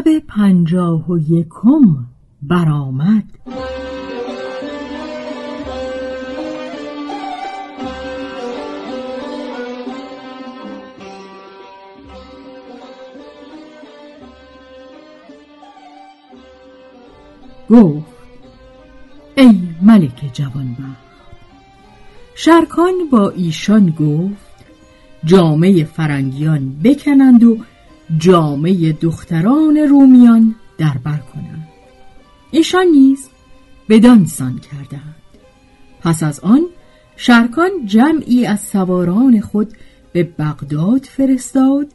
شب پنجاه و یکم برآمد. گفت ای ملک جوانبخت شرکان با ایشان گفت جامعه فرنگیان بکنند و جامعه دختران رومیان دربر کنند. ایشان نیز بدانسان کردند. پس از آن شرکان جمعی از سواران خود به بغداد فرستاد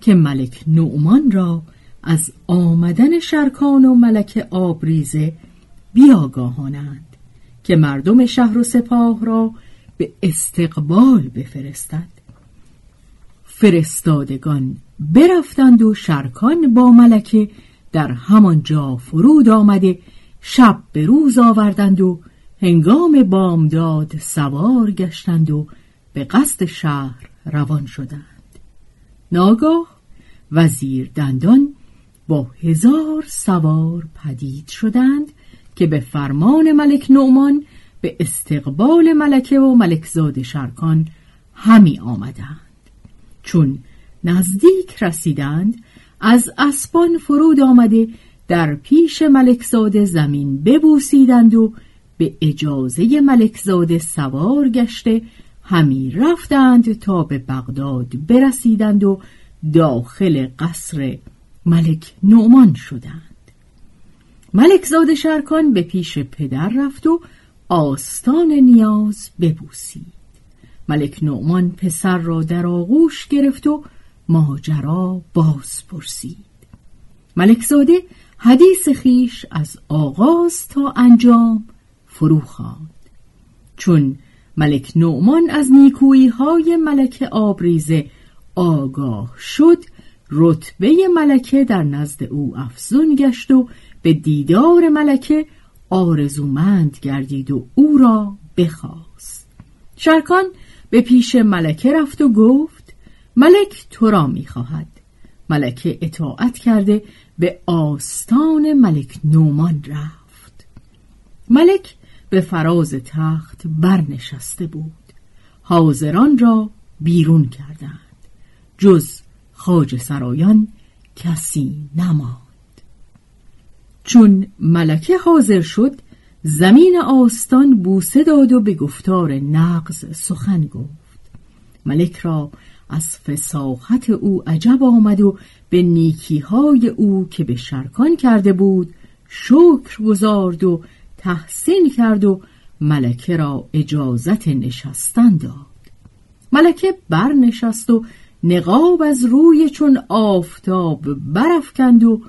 که ملک نعمان را از آمدن شرکان و ملک آبریزه بیاگاهانند که مردم شهر و سپاه را به استقبال بفرستد. فرستادگان برفتند و شرکان با ملکه در همان جا فرود آمده شب به روز آوردند و هنگام بامداد سوار گشتند و به قصد شهر روان شدند. ناگاه وزیر دندان با هزار سوار پدید شدند که به فرمان ملک نعمان به استقبال ملکه و ملکزاد شرکان همی آمدند. چون نزدیک رسیدند از اسبان فرود آمده در پیش ملکزاده زمین ببوسیدند و به اجازه ملکزاده سوار گشته همی رفتند تا به بغداد برسیدند و داخل قصر ملک نعمان شدند. ملکزاد شرکان به پیش پدر رفت و آستان نیاز ببوسید. ملک نعمان پسر را در آغوش گرفت و ماجرا باز پرسید ملکزاده حدیث خیش از آغاز تا انجام فرو خواند. چون ملک نعمان از نیکویی های ملک آبریزه آگاه شد رتبه ملکه در نزد او افزون گشت و به دیدار ملکه آرزومند گردید و او را بخواست. شرکان به پیش ملکه رفت و گفت ملک تو را می‌خواهد ملکه اطاعت کرده به آستان ملک نومان رفت. ملک به فراز تخت برنشسته بود. حاضران را بیرون کردند. جز خاج سرایان کسی نماند. چون ملکه حاضر شد زمین آستان بوسه داد و به گفتار نقض سخن گفت. ملک را از فساحت او عجب آمد و به نیکیهای او که به شرکان کرده بود شکر گذارد و تحسین کرد و ملکه را اجازت نشستن داد. ملکه برنشست و نقاب از روی چون آفتاب برافکند و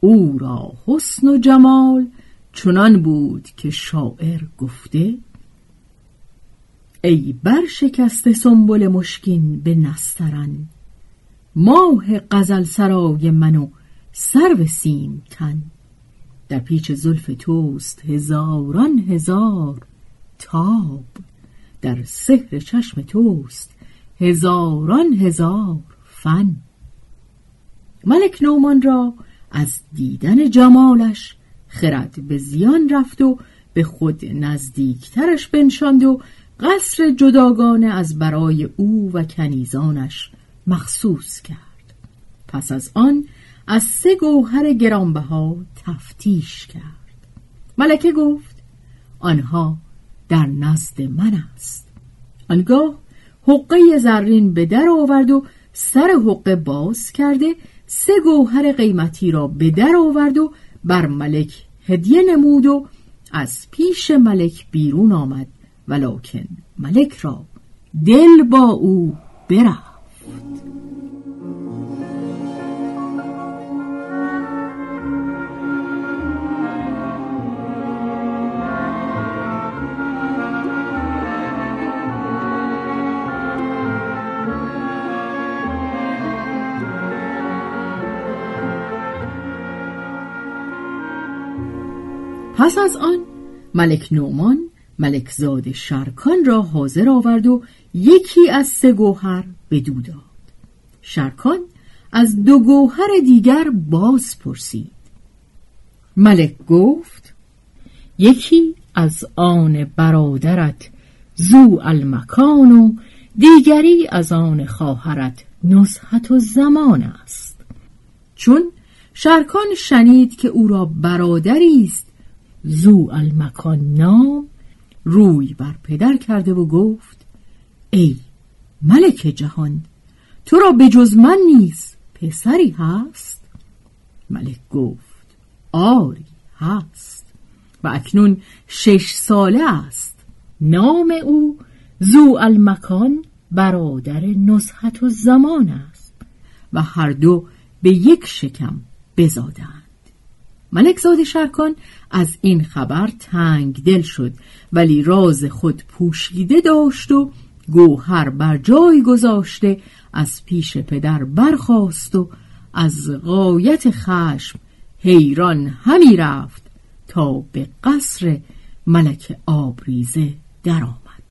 او را حسن و جمال چنان بود که شاعر گفته ای برشکسته سنبل مشکین به نسترن ماه غزل سرای من و سیم تن در پیچ زلف توست هزاران هزار تاب در سحر چشم توست هزاران هزار فن. ملک نومان را از دیدن جمالش خرد به زیان رفت و به خود نزدیکترش بنشاند و قصر جداگانه از برای او و کنیزانش مخصوص کرد. پس از آن از سه گوهر گرانبها تفتیش کرد. ملکه گفت آنها در نزد من است. آنگاه حقه زرین به در آورد و سر حقه باز کرده سه گوهر قیمتی را به در آورد و بر ملک هدیه نمود و از پیش ملک بیرون آمد ولکن ملک را دل با او برفت. پس از آن ملک نومان ملک زاد شرکان را حاضر آورد و یکی از سه گوهر به داد. شرکان از دو گوهر دیگر باز پرسید. ملک گفت یکی از آن برادرت زو المکان و دیگری از آن خواهرت نزحت و زمان است. چون شرکان شنید که او را برادری است زو المکان نام روی بر پدر کرده و گفت ای ملک جهان تو را به جز من نیز پسری هست؟ ملک گفت آری هست و اکنون شش ساله است. نام او زو المکان برادر نزحت و زمان است و هر دو به یک شکم بزادند. ملک زاد شرکان از این خبر تنگ دل شد ولی راز خود پوشیده داشت و گوهر بر جای گذاشته از پیش پدر برخاست و از غایت خشم حیران همی رفت تا به قصر ملک آبریزه درآمد.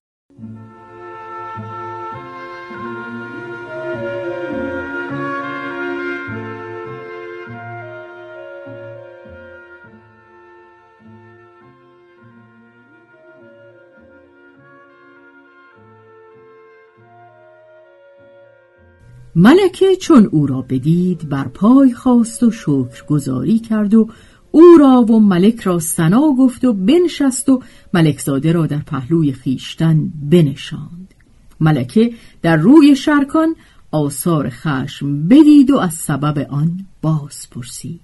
ملکه چون او را بدید بر پای خواست و شکر گذاری کرد و او را و ملک را سنا گفت و بنشست و ملکزاده را در پهلوی خیشتن بنشاند. ملکه در روی شرکان آثار خشم بدید و از سبب آن باز پرسید.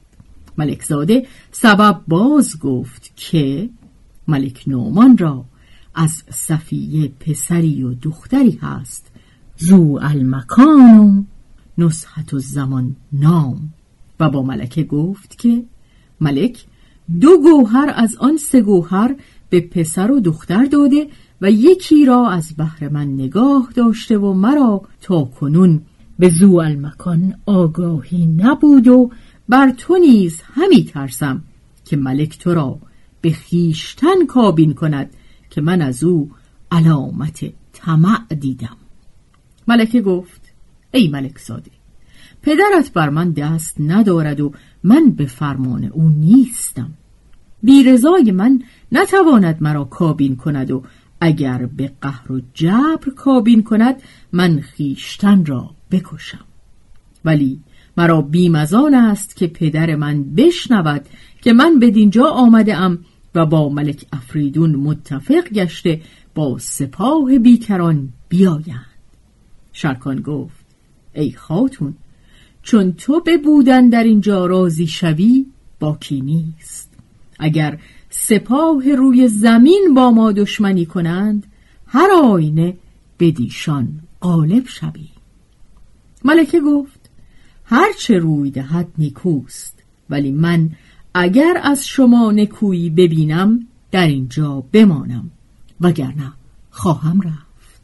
ملکزاده سبب باز گفت که ملک نومان را از صفیه پسری و دختری هست زو المکان و نسخت و زمان نام. و با ملکه گفت که ملک دو گوهر از آن سه گوهر به پسر و دختر داده و یکی را از بهر من نگاه داشته و مرا تا کنون به زو المکان آگاهی نبود و بر تو نیز همی ترسم که ملک تو را به خیشتن کابین کند که من از او علامت طمع دیدم. ملکه گفت ای ملک زاده پدرت بر من دست ندارد و من به فرمان او نیستم. بیرزای من نتواند مرا کابین کند و اگر به قهر و جبر کابین کند من خیشتن را بکشم. ولی مرا بیمزان است که پدر من بشنود که من به دینجا آمده ام و با ملک افریدون متفق گشته با سپاه بیکران بیایند شرکان گفت ای خاتون چون تو به بودن در اینجا راضی شوی باکی نیست. اگر سپاه روی زمین با ما دشمنی کنند هر آینه بدیشان غالب شوی. ملکه گفت هرچه روی دهد نیکوست ولی من اگر از شما نکویی ببینم در اینجا بمانم وگرنه خواهم رفت.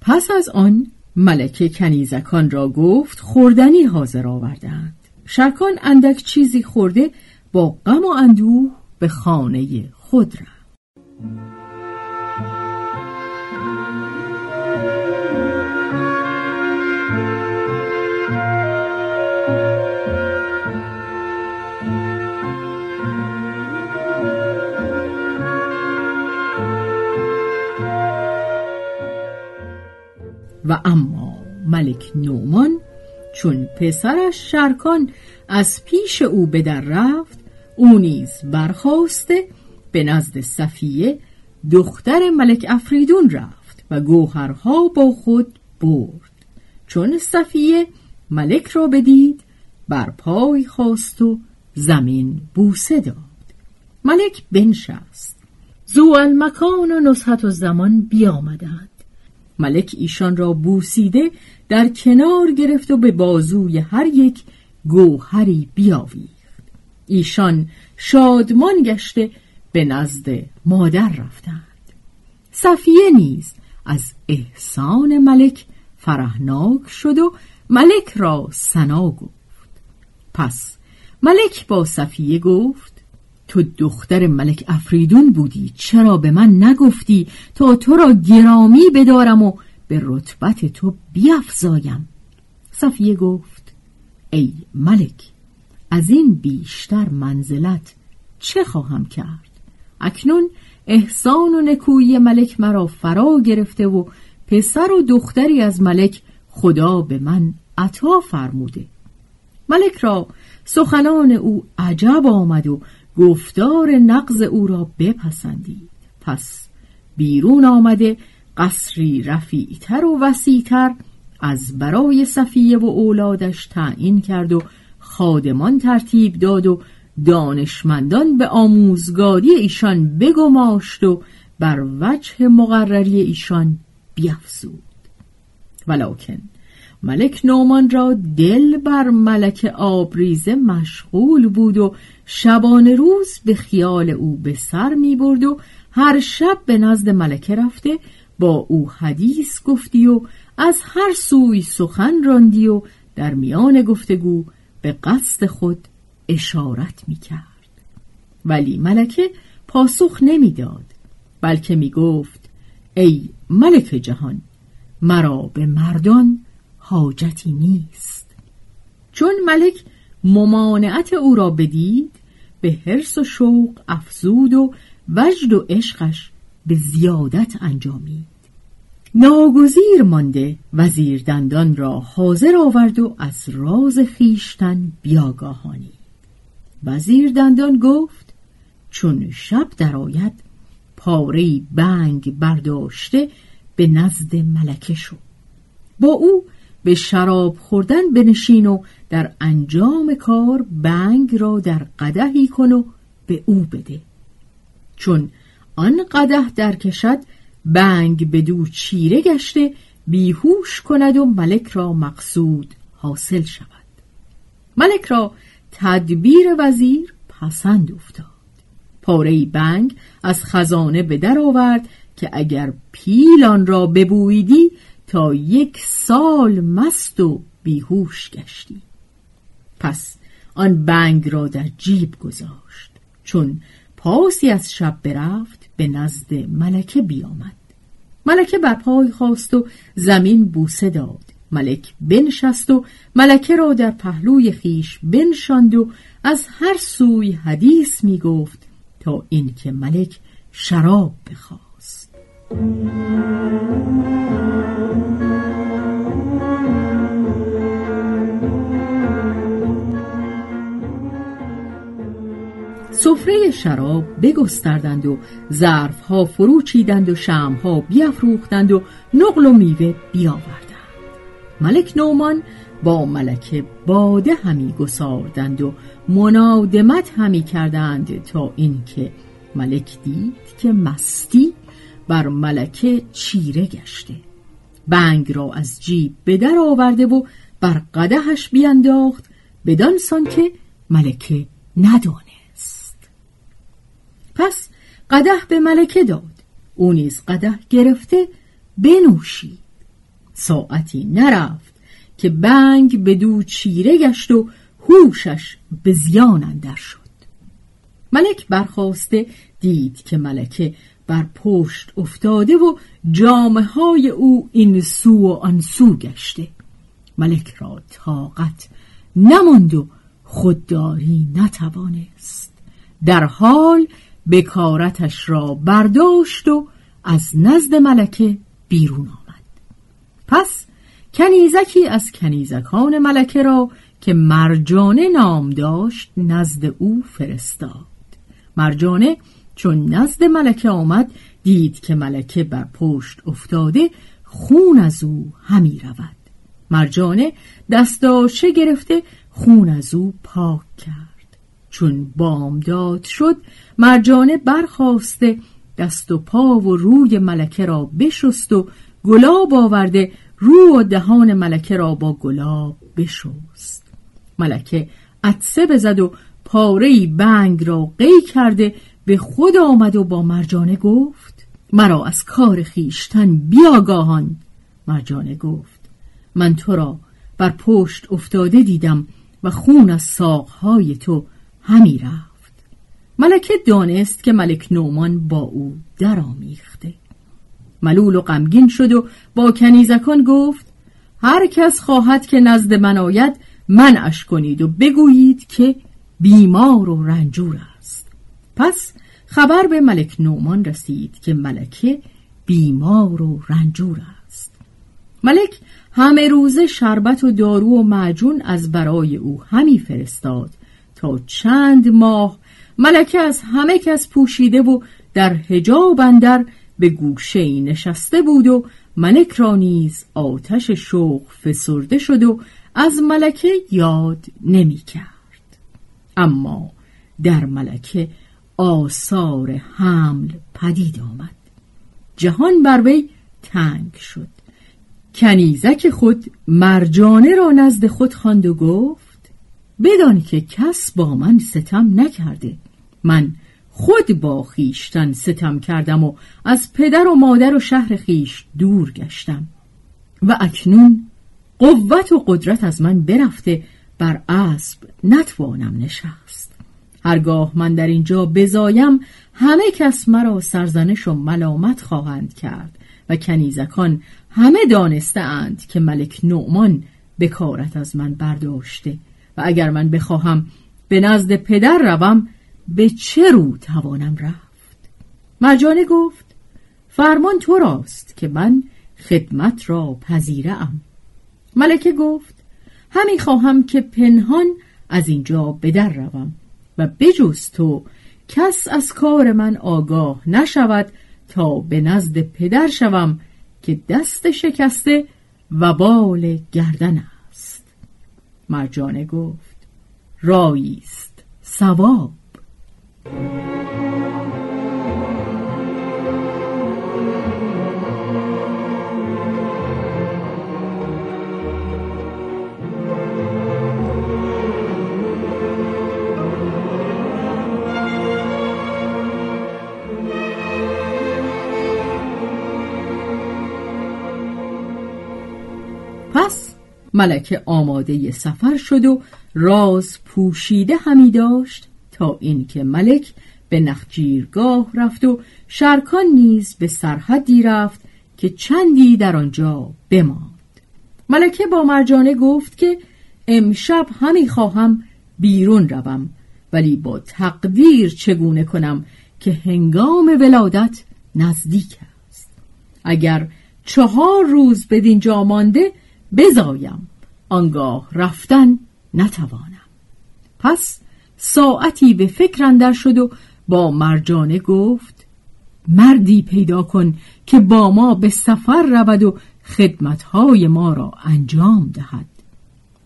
پس از آن ملکه کنیزکان را گفت خوردنی حاضر آوردند. شرکان اندک چیزی خورده با غم و اندوه به خانه خود رفت. و اما ملک نومان چون پسرش شرکان از پیش او به در رفت او نیز برخواسته به نزد صفیه دختر ملک افریدون رفت و گوهرها با خود برد. چون صفیه ملک را بدید بر پای خواست و زمین بوسه داد. ملک بنشست. زو مکان و نصحت و زمان بیامدند. ملک ایشان را بوسیده در کنار گرفت و به بازوی هر یک گوهری بیاویخت. ایشان شادمان گشته به نزد مادر رفتند. صفیه نیز از احسان ملک فرهناک شد و ملک را سنا گفت. پس ملک با صفیه گفت تو دختر ملک افریدون بودی. چرا به من نگفتی تا تو را گرامی بدارم و به رتبت تو بیافزایم صفیه گفت ای ملک از این بیشتر منزلت چه خواهم کرد؟ اکنون احسان و نکویی ملک مرا فرا گرفته و پسر و دختری از ملک خدا به من عطا فرموده. ملک را سخنان او عجب آمد و گفتار نقض او را بپسندید. پس بیرون آمده قصری رفیعتر و وسیعتر از برای صفیه و اولادش تعیین کرد و خادمان ترتیب داد و دانشمندان به آموزگاری ایشان بگماشت و بر وجه مقرری ایشان بیافزود ولکن ملک نومان را دل بر ملک آبریزه مشغول بود و شبان روز به خیال او به سر می برد و هر شب به نزد ملکه رفته با او حدیث گفتی و از هر سوی سخن راندی و در میان گفتگو به قصد خود اشارت می کرد. ولی ملکه پاسخ نمی‌داد بلکه می گفت ای ملک جهان مرا به مردان حاجتی نیست. چون ملک ممانعت او را بدید به حرس و شوق افزود و وجد و عشقش به زیادت انجامید. ناگزیر مانده وزیر دندان را حاضر آورد و از راز خیشتن بیاگاهانی وزیر دندان گفت چون شب درآید پاره بنگ برداشته به نزد ملکه شو. با او به شراب خوردن بنشین و در انجام کار بنگ را در قدهی کن و به او بده. چون آن قده در کشد بنگ به دو چیره گشته بیهوش کند و ملک را مقصود حاصل شود. ملک را تدبیر وزیر پسند افتاد. پاره بنگ از خزانه به در آورد که اگر پیلان را ببویدی تا یک سال مست و بیهوش گشتی. پس آن بنگ را در جیب گذاشت چون پاسی از شب برفت به نزد ملکه بیامد. ملکه بر پای خواست و زمین بوسه داد. ملک بنشست و ملکه را در پهلوی خیش بنشاند و از هر سوی حدیث می گفت تا اینکه ملک شراب بخواست. سفره شراب بگستردند و ظرفها فرو چیدند و شمها بیافروختند و نقل و میوه بیاوردند. ملک نومان با ملکه باده همی گساردند و منادمت همی کردند تا اینکه ملک دید که مستی بر ملکه چیره گشته. بنگ را از جیب به در آورده و بر قدهش بیانداخت بدان سان که ملکه ندانست پس قده به ملکه داد. او نیز قده گرفته بنوشید. ساعتی نرفت که بنگ به دو چیره گشت و هوشش به زیان اندر شد. ملک برخواسته دید که ملکه بر پشت افتاده و جامعه های او این سو و آن سو گشته. ملک را طاقت نماند و خودداری نتوانست. در حال بکارتش را برداشت و از نزد ملکه بیرون آمد. پس کنیزکی از کنیزکان ملکه را که مرجانه نام داشت نزد او فرستاد. مرجانه چون نزد ملکه آمد دید که ملکه بر پشت افتاده خون از او همی رود. مرجانه دستاشه گرفته خون از او پاک کرد. چون بامداد شد مرجانه برخواسته دست و پا و روی ملکه را بشست و گلاب آورده رو و دهان ملکه را با گلاب بشست. ملکه عطسه بزد و پاره بنگ را قی کرده به خود آمد و با مرجانه گفت مرا از کار خیشتن بیاگاهان. مرجانه گفت من تو را بر پشت افتاده دیدم و خون از ساقهای تو همی رفت. ملکه دانست که ملک نومان با او درآمیخته. ملول و غمگین شد و با کنیزکان گفت هر کس خواهد که نزد من آید منعش کنید و بگویید که بیمار و رنجور است. پس خبر به ملک نومان رسید که ملکه بیمار و رنجور است. ملک همه روزه شربت و دارو و معجون از برای او همی فرستاد تا چند ماه ملکه از همه کس پوشیده و در هجاب اندر به گوشه نشسته بود و ملک را نیز آتش شوق فسرده شد و از ملکه یاد نمی کرد. اما در ملکه آثار حمل پدید آمد. جهان بر وی تنگ شد. کنیزک خود مرجانه را نزد خود خواند و گفت بدان که کس با من ستم نکرده. من خود با خیشتن ستم کردم و از پدر و مادر و شهر خیش دور گشتم. و اکنون قوت و قدرت از من برفته بر اسب نتوانم نشست. هرگاه من در اینجا بزایم همه کس مرا سرزنش و ملامت خواهند کرد و کنیزکان همه دانسته اند که ملک نعمان بکارت از من برداشته. و اگر من بخواهم به نزد پدر روم به چه رو توانم رفت؟ مرجانه گفت فرمان تو راست که من خدمت را پذیرم. ملکه گفت همی خواهم که پنهان از اینجا به در روم و بجز تو کس از کار من آگاه نشود تا به نزد پدر شوم که دست شکسته و بال گردن مرجانه گفت. راییست سواب ملکه آماده سفر شد و راز پوشیده همی داشت تا اینکه ملک به نخجیرگاه رفت و شرکان نیز به سرحدی رفت که چندی در آنجا بماند. ملکه با مرجانه گفت که امشب همی خواهم بیرون روم ولی با تقدیر چگونه کنم که هنگام ولادت نزدیک است؟ اگر چهار روز بدین جا مانده بزایم. آنگاه رفتن نتوانم. پس ساعتی به فکر اندر شد و با مرجانه گفت مردی پیدا کن که با ما به سفر رود و خدمتهای ما را انجام دهد.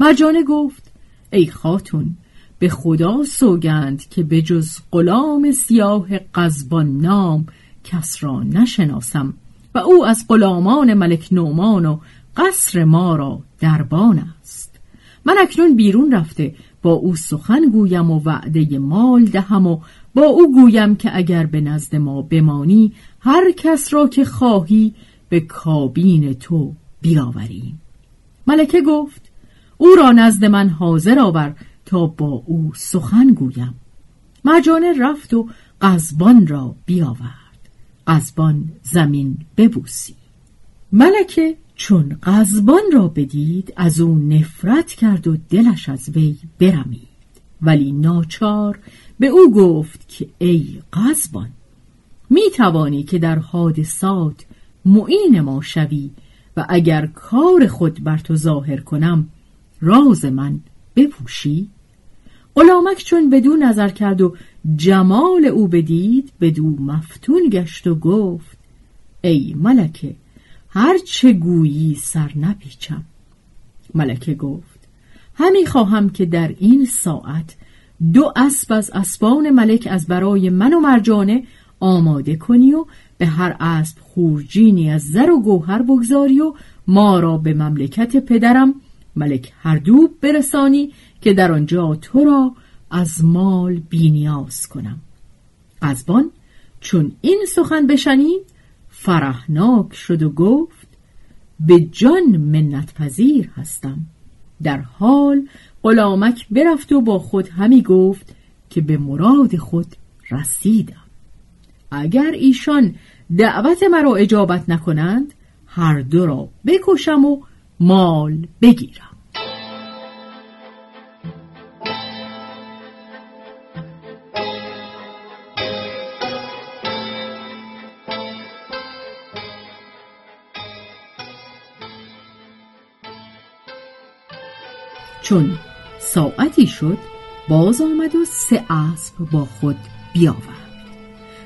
مرجانه گفت ای خاتون به خدا سوگند که به جز غلام سیاه قزبان نام کس را نشناسم و او از غلامان ملک نومان و قصر ما را دربان است. من اکنون بیرون رفته با او سخن گویم و وعده مال دهم و با او گویم که اگر به نزد ما بمانی هر کس را که خواهی به کابین تو بیاوریم ملکه گفت او را نزد من حاضر آور تا با او سخن گویم. مرجانه رفت و قزبان را بیاورد. قزبان زمین ببوسی. ملکه چون قزبان را بدید از او نفرت کرد و دلش از وی برمید. ولی ناچار به او گفت که ای قزبان می توانی که در حادثات معین ما شوی و اگر کار خود بر تو ظاهر کنم راز من بپوشی. غلامک چون بدو نظر کرد و جمال او بدید بدو مفتون گشت و گفت ای ملکه هر چه گویی سر نپیچم. ملکه گفت همی خواهم که در این ساعت دو اسب از اسبان ملک از برای من و مرجانه آماده کنی و به هر اسب خورجینی از زر و گوهر بگذاری و ما را به مملکت پدرم ملک هردوب برسانی که در آنجا تو را از مال بینیاز کنم. قزبان چون این سخن بشنید فرحناک شد و گفت به جان منت پذیر هستم. در حال غلامک برفت و با خود همی گفت که به مراد خود رسیدم. اگر ایشان دعوت مرا اجابت نکنند هر دو را بکشم و مال بگیرم. چون ساعتی شد باز آمد و سه اسب با خود بیاورد.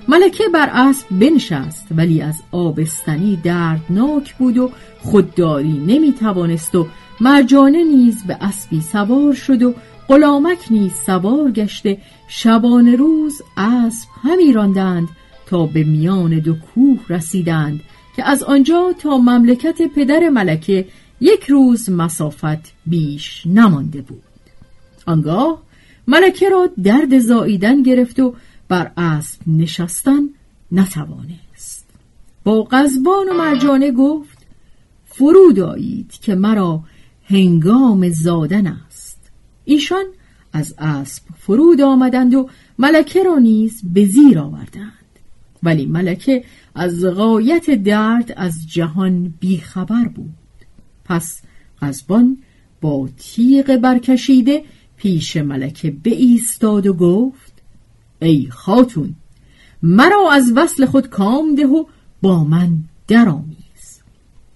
ملکه بر اسب بنشست ولی از آبستنی دردناک بود و خودداری نمی توانست و مرجانه نیز به اسبی سوار شد و غلامک نیز سوار گشته. شبان روز اسب همی راندند تا به میان دو کوه رسیدند که از آنجا تا مملکت پدر ملکه یک روز مسافت بیش نمانده بود. آنگاه ملکه را درد زاییدن گرفت و بر اسب نشستن نتوانست. با قزبان و مرجانه گفت فرود آیید که مرا هنگام زادن است. ایشان از اسب فرود آمدند و ملکه را نیز به زیر آوردند. ولی ملکه از غایت درد از جهان بیخبر بود. پس قزبان با تیغ برکشیده پیش ملکه ایستاد و گفت ای خاتون مرا از وصل خود کام ده و با من درآمیز.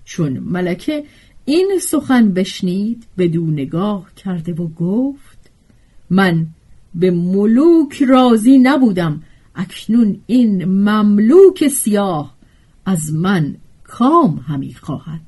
چون ملکه این سخن بشنید بدون نگاه کرده و گفت من به ملوک راضی نبودم اکنون این مملوک سیاه از من کام همی خواهد.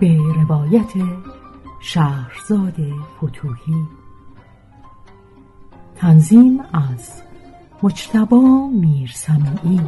به روایت شهرزاد فتوهی. تنظیم از مجتبا میرسمی